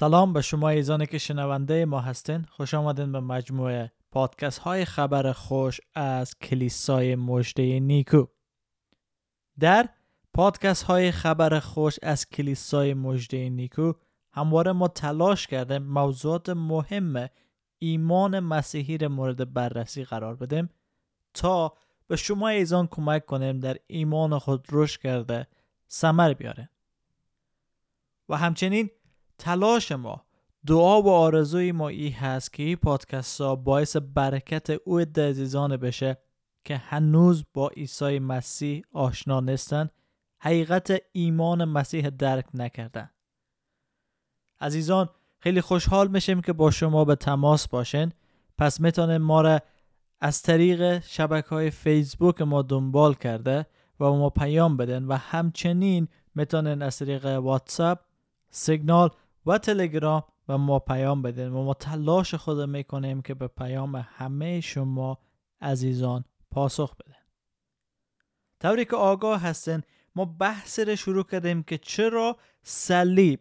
سلام به شما ایزانی که شنونده ما هستین. خوش آمدین به مجموعه پادکست های خبر خوش از کلیسای مجده نیکو. در پادکست های خبر خوش از کلیسای مجده نیکو همواره ما تلاش کرده موضوعات مهم ایمان مسیحی را مورد بررسی قرار بدیم تا به شما ایزان کمک کنیم در ایمان خود رشد کرده سمر بیاره و همچنین تلاش ما دعا و آرزوی ما ای هست که این پادکست ها باعث برکت او عزیزان بشه که هنوز با عیسی مسیح آشنا نیستن حقیقت ایمان مسیح درک نکردن. عزیزان خیلی خوشحال میشیم که با شما به تماس باشین. پس می‌تونیم ما را از طریق شبکه های فیسبوک ما دنبال کرده و ما پیام بدن و همچنین می‌تونین از طریق واتساپ سیگنال و تلگرام و ما پیام بدین و ما تلاش خود می‌کنیم که به پیام همه شما عزیزان پاسخ بدن طوری که آگاه هستن ما بحث رو شروع کردیم که چرا صلیب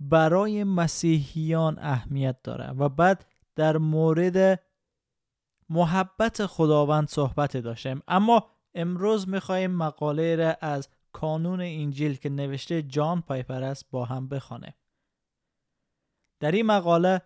برای مسیحیان اهمیت داره و بعد در مورد محبت خداوند صحبت داشتیم. اما امروز می‌خواهیم مقاله را از کانون انجیل که نوشته جان پایپر است با هم بخوانیم. در این مقاله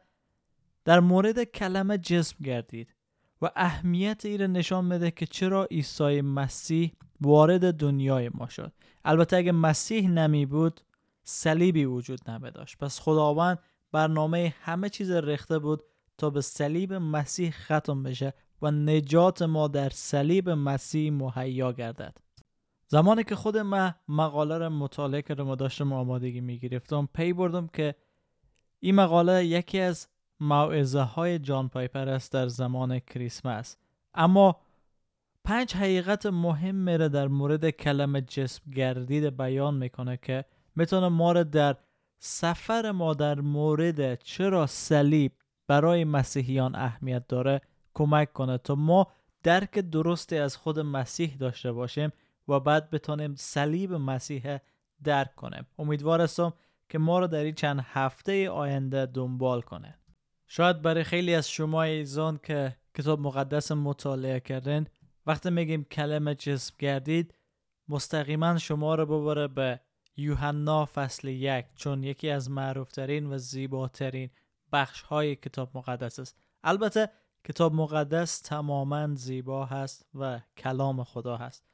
در مورد کلمه جسم گردید و اهمیت ای را نشان میده که چرا عیسی مسیح وارد دنیای ما شد. البته اگه مسیح نمی بود صلیبی وجود نمی پس خداوند برنامه همه چیز رخته بود تا به صلیب مسیح ختم بشه و نجات ما در صلیب مسیح مهیا گردد. زمانی که خود من مقاله را مطالعه کردم و داشتم آمادگی می گرفتم پی بردم که این مقاله یکی از موعظه های جان پایپر است در زمان کریسمس. اما پنج حقیقت مهم میره در مورد کلمه جسم گردید بیان می‌کنه که می‌تونه ما را در سفر ما در مورد چرا صلیب برای مسیحیان اهمیت داره کمک کنه تا ما درک درستی از خود مسیح داشته باشیم و بعد بتونیم صلیب مسیح درک کنیم. امیدوار هستم که ما رو در این چند هفته آینده دنبال کنه. شاید برای خیلی از شما ایزان که کتاب مقدس مطالعه کردن وقتی میگیم کلمه جسم گردید مستقیما شما رو ببره به یوحنا فصل یک چون یکی از معروفترین و زیباترین بخش های کتاب مقدس است. البته کتاب مقدس تماما زیبا هست و کلام خدا هست.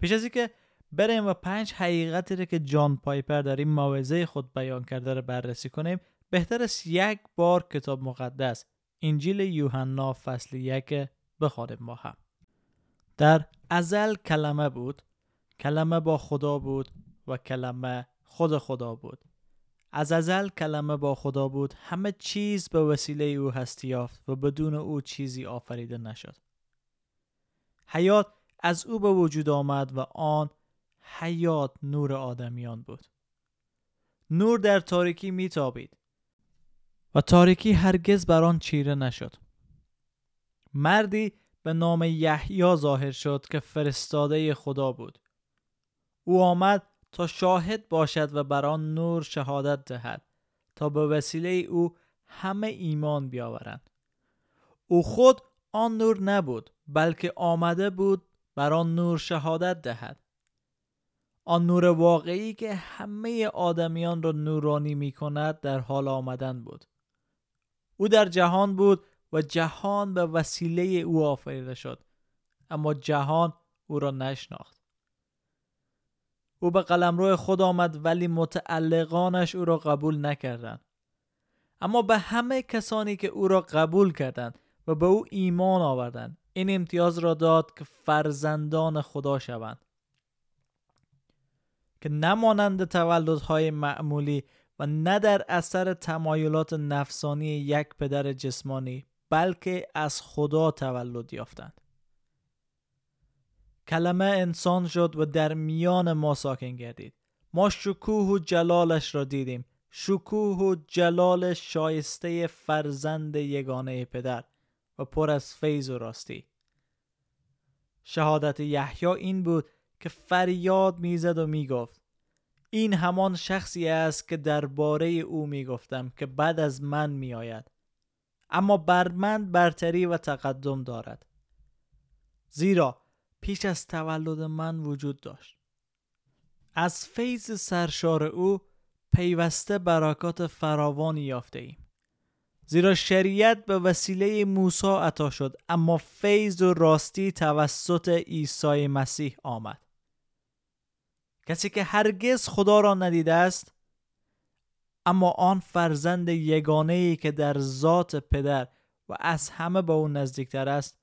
پیش از اینکه بریم و پنج حقیقتی رو که جان پایپر در این موعظه خود بیان کرده رو بررسی کنیم. بهتر است یک بار کتاب مقدس انجیل یوحنا فصل یک بخوانیم ما هم. در ازل کلمه بود کلمه با خدا بود و کلمه خود خدا بود. از ازل کلمه با خدا بود همه چیز به وسیله او هستی یافت و بدون او چیزی آفریده نشد. حیات از او به وجود آمد و آن حیات نور آدمیان بود. نور در تاریکی میتابید. و تاریکی هرگز بر آن چیره نشد. مردی به نام یحیی ظاهر شد که فرستاده خدا بود. او آمد تا شاهد باشد و بر آن نور شهادت دهد تا به وسیله او همه ایمان بیاورند. او خود آن نور نبود بلکه آمده بود بر آن نور شهادت دهد. آن نور واقعی که همه آدمیان را نورانی می کند در حال آمدن بود. او در جهان بود و جهان به وسیله او آفریده شد اما جهان او را نشناخت. او به قلمرو خود آمد ولی متعلقانش او را قبول نکردند. اما به همه کسانی که او را قبول کردند و به او ایمان آوردند این امتیاز را داد که فرزندان خدا شوند. که نمانند تولدهای معمولی و نه در اثر تمایلات نفسانی یک پدر جسمانی بلکه از خدا تولد یافتند. کلمه انسان شد و در میان ما ساکن گردید. ما شکوه و جلالش را دیدیم. شکوه و جلال شایسته فرزند یگانه پدر و پر از فیض و راستی. شهادت یحیی این بود که فریاد می‌زد و می‌گفت این همان شخصی است که درباره او می گفتم که بعد از من می آید اما بر من برتری و تقدم دارد. زیرا پیش از تولد من وجود داشت. از فیض سرشار او پیوسته برکات فراوانی یافته ایم زیرا شریعت به وسیله موسی عطا شد اما فیض و راستی توسط عیسی مسیح آمد. کسی که هرگز خدا را ندیده است اما آن فرزند یگانه ای که در ذات پدر و از همه به او نزدیکتر است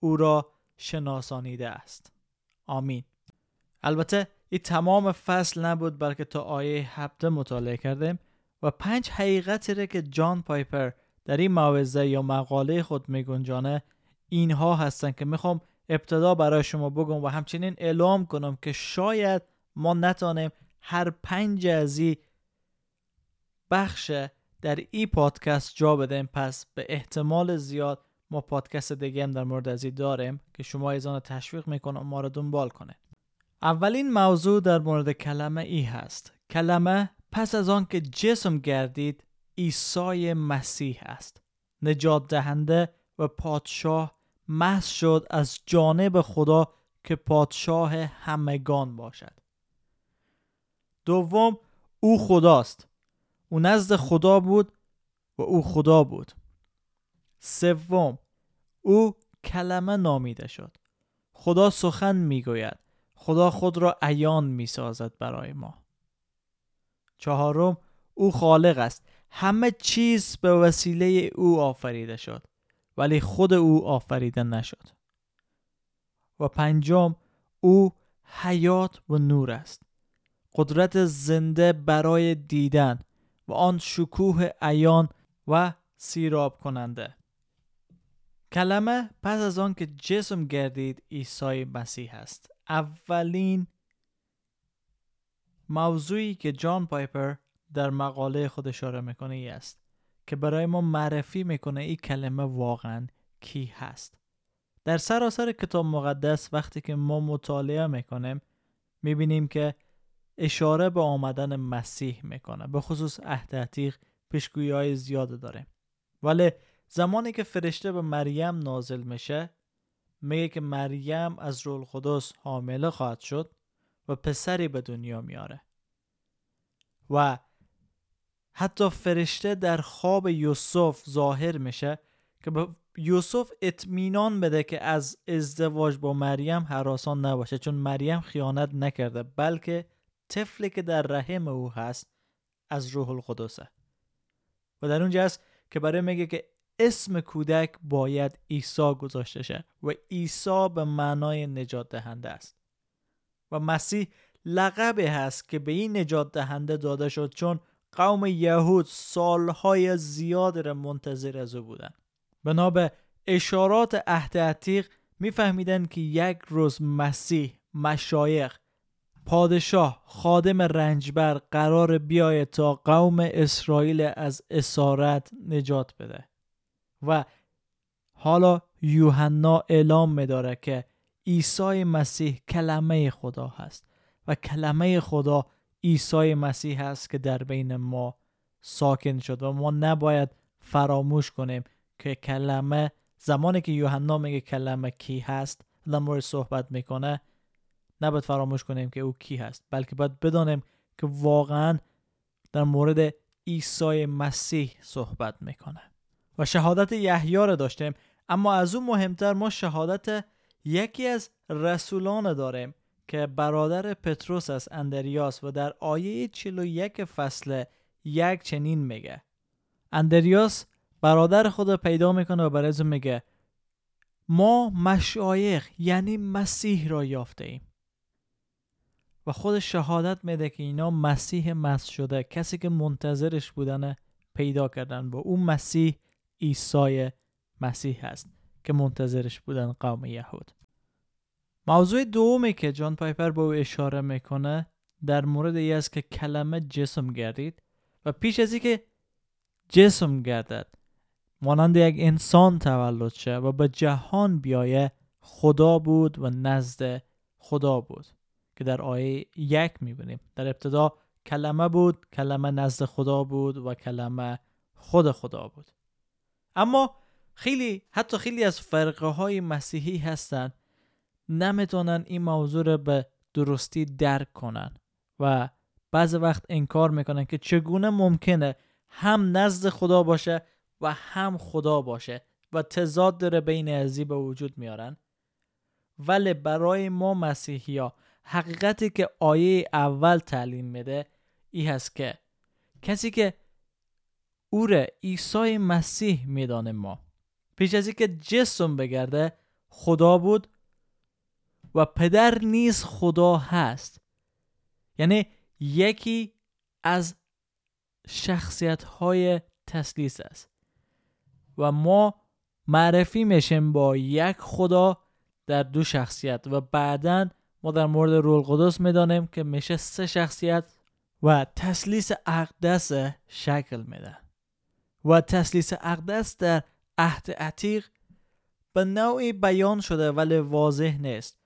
او را شناسانیده است. آمین. البته این تمام فصل نبود بلکه تا آیه هفته مطالعه کردیم و پنج حقیقتی را که جان پایپر در این موعظه یا مقاله خود میگنجانه اینها هستند که می‌خوام ابتدا برای شما بگم و همچنین اعلام کنم که شاید ما نتانیم هر پنج از این بخش در این پادکست جا بدیم. پس به احتمال زیاد ما پادکست دیگه هم در مورد از داریم که شما ایزان تشویق می‌کنم ما رو دنبال کنه. اولین موضوع در مورد کلمه ای هست. کلمه پس از آن که جسم گردید عیسی مسیح است. نجات دهنده و پادشاه محض شد از جانب خدا که پادشاه همگان باشد. دوم او خداست. او نزد خدا بود و او خدا بود. سوم او کلمه نامیده شد. خدا سخن می‌گوید. خدا خود را عیان می‌سازد برای ما. چهارم او خالق است. همه چیز به وسیله او آفریده شد ولی خود او آفریده نشد. و پنجم او حیات و نور است. قدرت زنده برای دیدن و آن شکوه عیان و سیراب کننده. کلمه پس از آن که جسم گردید عیسی مسیح است. اولین موضوعی که جان پایپر در مقاله خود اشاره می‌کنه ای است که برای ما معرفی می‌کنه این کلمه واقعا کی هست. در سراسر کتاب مقدس وقتی که ما مطالعه می‌کنیم می‌بینیم که اشاره به آمدن مسیح می‌کنه. به خصوص عهد عتیق پیشگویی های زیاد داره. ولی زمانی که فرشته به مریم نازل میشه میگه که مریم از رول خدوس حامله خواهد شد و پسری به دنیا میاره. و حتی فرشته در خواب یوسف ظاهر میشه که به یوسف اطمینان بده که از ازدواج با مریم حراسان نباشه چون مریم خیانت نکرده بلکه طفلی که در رحم او هست از روح القدسه. و در اونجا است که برای میگه که اسم کودک باید عیسی گذاشته شه و عیسی به معنای نجات دهنده است. و مسیح لقبی هست که به این نجات دهنده داده شد چون قوم یهود سالهای زیاد را منتظر از او بودن بنا به اشارات عهد عتیق میفهمیدن که یک روز مسیح مشایخ پادشاه خادم رنجبر قرار بیاید تا قوم اسرائیل از اسارت نجات بده. و حالا یوحنا اعلام میداره که عیسی مسیح کلمه خدا هست و کلمه خدا عیسی مسیح هست که در بین ما ساکن شد و ما نباید فراموش کنیم که کلمه زمانی که یوحنا میگه کلمه کی هست در مورد صحبت می‌کنه نباید فراموش کنیم که او کی هست بلکه باید بدانیم که واقعا در مورد عیسی مسیح صحبت می‌کنه. و شهادت یحیی را داشتیم اما از اون مهمتر ما شهادت یکی از رسولان داریم که برادر پتروس است اندریاس و در آیه 41 فصل یک چنین میگه. اندریاس برادر خود پیدا می‌کنه و برای میگه ما مشایخ یعنی مسیح را یافته ایم و خود شهادت میده که اینا مسیح مس شده. کسی که منتظرش بودن پیدا کردن با اون مسیح عیسی مسیح هست که منتظرش بودن قوم یهود. موضوع دومی که جان پایپر به او اشاره می‌کنه در مورد ای است که کلمه جسم گردید و پیش از که جسم گردد مانند یک انسان تولد شه و به جهان بیایه خدا بود و نزد خدا بود. که در آیه یک می‌بینیم. در ابتدا کلمه بود کلمه نزد خدا بود و کلمه خود خدا بود. اما خیلی حتی خیلی از فرقه های مسیحی هستن نمی‌تونن این موضوع رو به درستی درک کنن و بعض وقت انکار می‌کنن که چگونه ممکنه هم نزد خدا باشه و هم خدا باشه و تضاد داره بین ازی به وجود میارن. ولی برای ما مسیحی ها حقیقتی که آیه اول تعلیم میده ای هست که کسی که او را عیسی مسیح میدانه ما پیش از اینکه جسم بگرده خدا بود و پدر نیز خدا هست. یعنی یکی از شخصیت های تسلیس است و ما معرفی میشیم با یک خدا در دو شخصیت و بعدا ما در مورد رول قدس می‌دانیم که میشه سه شخصیت و تسلیس اقدس شکل میده. و تسلیس اقدس در عهد عتیق به نوعی بیان شده ولی واضح نیست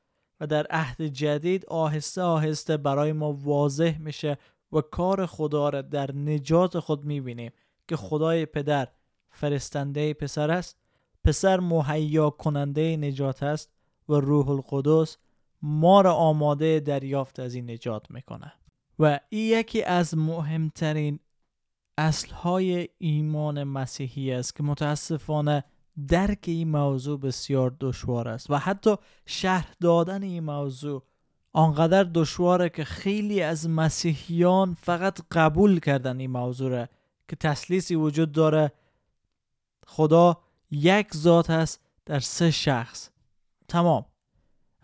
و در عهد جدید آهسته آهسته برای ما واضح میشه و کار خدا را در نجات خود می‌بینیم که خدای پدر فرستنده پسر است. پسر مهیا کننده نجات است و روح القدس ما را آماده دریافت از این نجات می‌کنه. و این یکی از مهمترین اصلهای ایمان مسیحی است که متاسفانه درک این موضوع بسیار دشوار است و حتی شرح دادن این موضوع آنقدر دشواره که خیلی از مسیحیان فقط قبول کردن این موضوع را که تسلیسی وجود داره. خدا یک ذات هست در سه شخص. تمام.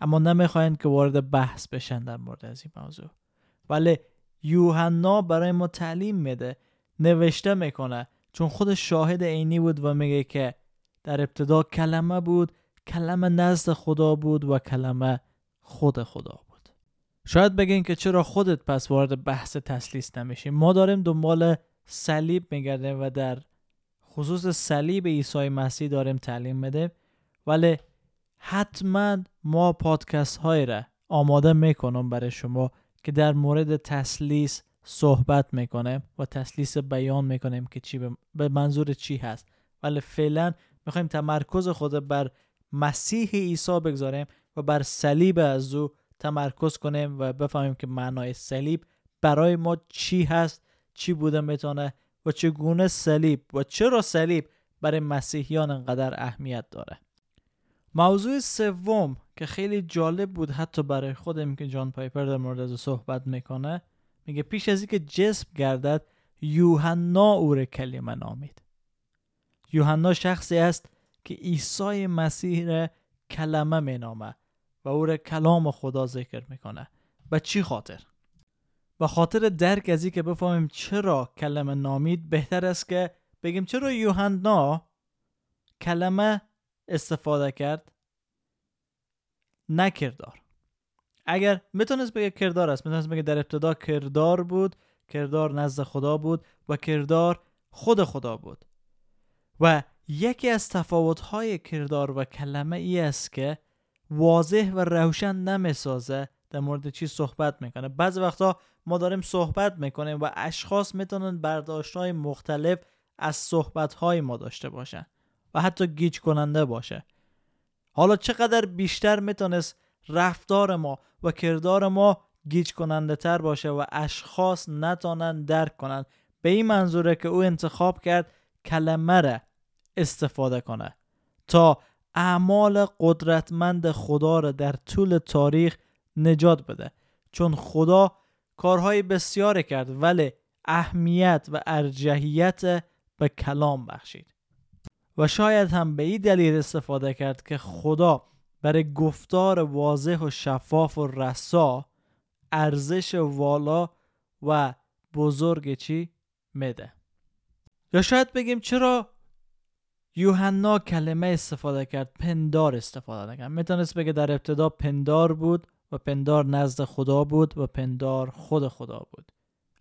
اما نمی‌خواین که وارد بحث بشن در مورد از این موضوع. ولی یوحنا برای ما تعلیم میده نوشته می‌کنه. چون خود شاهد عینی بود و میگه که در ابتدا کلمه بود کلمه نزد خدا بود و کلمه خود خدا بود. شاید بگین که چرا خودت پس وارد بحث تسلیس نمیشی؟ ما داریم دنبال صلیب میگردیم و در خصوص صلیب عیسی مسیح داریم تعلیم میده ولی حتما ما پادکست های را آماده می‌کنم برای شما که در مورد تسلیس صحبت می‌کنه و تسلیس بیان می‌کنیم که چی به منظور چی هست. ولی فعلا می‌خوایم تمرکز خود بر مسیح عیسی بگذاریم و بر صلیب از او تمرکز کنیم و بفهمیم که معنای صلیب برای ما چی هست چی بوده می‌تونه و چگونه صلیب و چرا صلیب برای مسیحیان انقدر اهمیت داره. موضوع سوم که خیلی جالب بود حتی برای خودم که جان پایپر در مورد از صحبت می‌کنه میگه پیش از اینکه جسم گردد یوحنا او را کلمه نامید. یوحنا شخصی است که عیسی مسیح را کلمه مینامه و او را کلام خدا ذکر می‌کنه. به چی خاطر؟ به خاطر درک از که بفهمیم چرا کلمه نامید بهتر است که بگیم چرا یوحنا کلمه استفاده کرد؟ نه کردار. اگر می‌تونست بگه کردار است می‌تونست بگه در ابتدا کردار بود کردار نزد خدا بود و کردار خود خدا بود. و یکی از تفاوت‌های کردار و کلمه ای است که واضح و روشن نمی‌سازه در مورد چی صحبت می‌کنه. بعضی وقتا ما داریم صحبت می‌کنیم و اشخاص می‌تونن برداشت های مختلف از صحبت های ما داشته باشن. و حتی گیج کننده باشه. حالا چقدر بیشتر می‌تونست رفتار ما و کردار ما گیج کننده تر باشه و اشخاص نتانن درک کنن به این منظوره که او انتخاب کرد کلمه را استفاده کنه تا اعمال قدرتمند خدا را در طول تاریخ نجات بده. چون خدا کارهای بسیار کرد ولی اهمیت و ارجحیت به کلام بخشید. و شاید هم به این دلیل استفاده کرد که خدا برای گفتار واضح و شفاف و رسا ارزش والا و بزرگ چی؟ میده یا شاید بگیم چرا یوحنا کلمه استفاده کرد پندار استفاده نکرد. می‌تونست بگه در ابتدا پندار بود و پندار نزد خدا بود و پندار خود خدا بود.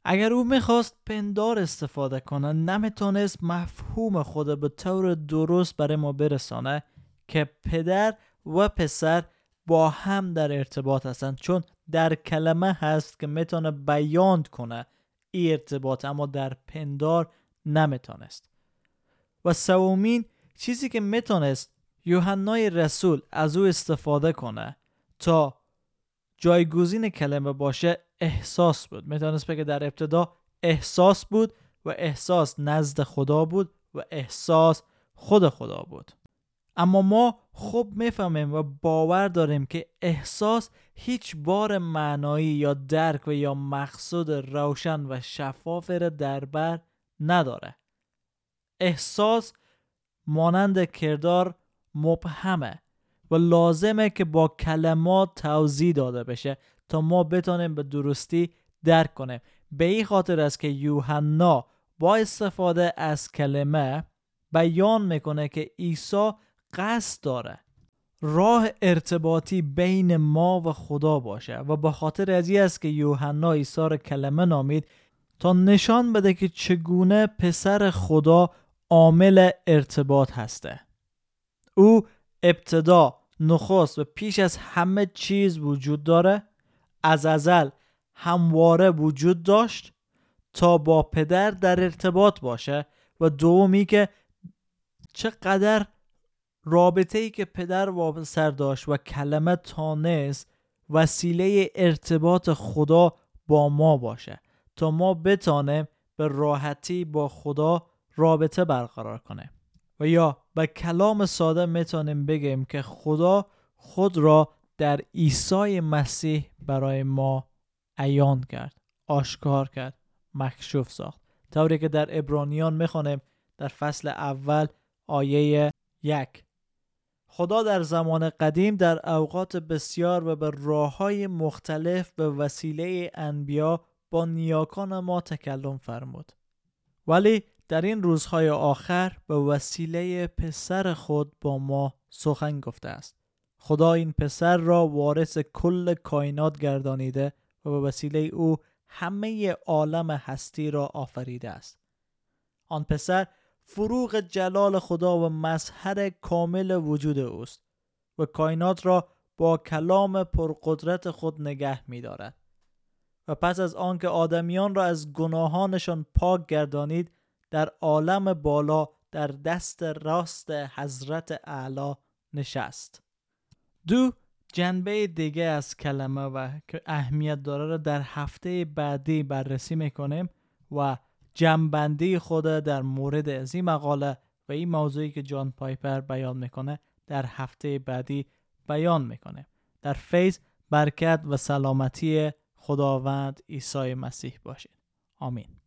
اگر او می‌خواست پندار استفاده کنه نمی‌تونست مفهوم خود به طور درست برای ما برسانه که پدر و پسر با هم در ارتباط هستند چون در کلمه هست که می‌تونه بیان کنه ای ارتباط اما در پندار نمی‌تونست. و سومین چیزی که می‌تونست یوحنای رسول از او استفاده کنه تا جایگزین کلمه باشه احساس بود. می‌تونست بگه در ابتدا احساس بود و احساس نزد خدا بود و احساس خود خدا بود. اما ما خوب می‌فهمیم و باور داریم که احساس هیچ بار معنایی یا درک و یا مقصود روشن و شفاف را در بر نداره. احساس مانند کردار مبهمه. لازمه که با کلمات توضیح داده بشه تا ما بتونیم به درستی درک کنیم. به این خاطر است که یوحنا با استفاده از کلمه بیان می‌کنه که عیسی قصد داره راه ارتباطی بین ما و خدا باشه و به خاطر از است که یوحنا عیسی را کلمه نامید تا نشان بده که چگونه پسر خدا عامل ارتباط هسته. او ابتدا نخست و پیش از همه چیز وجود داره از ازل همواره وجود داشت تا با پدر در ارتباط باشه و دومی که چقدر رابطه ای که پدر و سر داشت و کلمه تانست وسیله ارتباط خدا با ما باشه تا ما بتانیم به راحتی با خدا رابطه برقرار کنیم. و یا به کلام ساده می‌تونیم بگیم که خدا خود را در عیسی مسیح برای ما عیان کرد آشکار کرد مکشوف ساخت. طوری که در ابرانیان می‌خوانیم در فصل اول آیه یک. خدا در زمان قدیم در اوقات بسیار و به راه های مختلف به وسیله انبیا با نیاکان ما تکلم فرمود. ولی در این روزهای آخر به وسیله پسر خود با ما سخن گفته است خدا این پسر را وارث کل کائنات گردانیده و به وسیله او همه عالم هستی را آفریده است آن پسر فروغ جلال خدا و مظهر کامل وجود اوست و کائنات را با کلام پرقدرت خود نگه می دارد. و پس از آنکه آدمیان را از گناهانشان پاک گردانید در عالم بالا در دست راست حضرت اعلی نشست. دو جنبه دیگه از کلمه و که اهمیت داره را در هفته بعدی بررسی می‌کنیم و جنبندی خود در مورد از این مقاله و این موضوعی که جان پایپر بیان می‌کنه در هفته بعدی بیان می‌کنه. در فیض برکت و سلامتی خداوند عیسی مسیح باشید. آمین.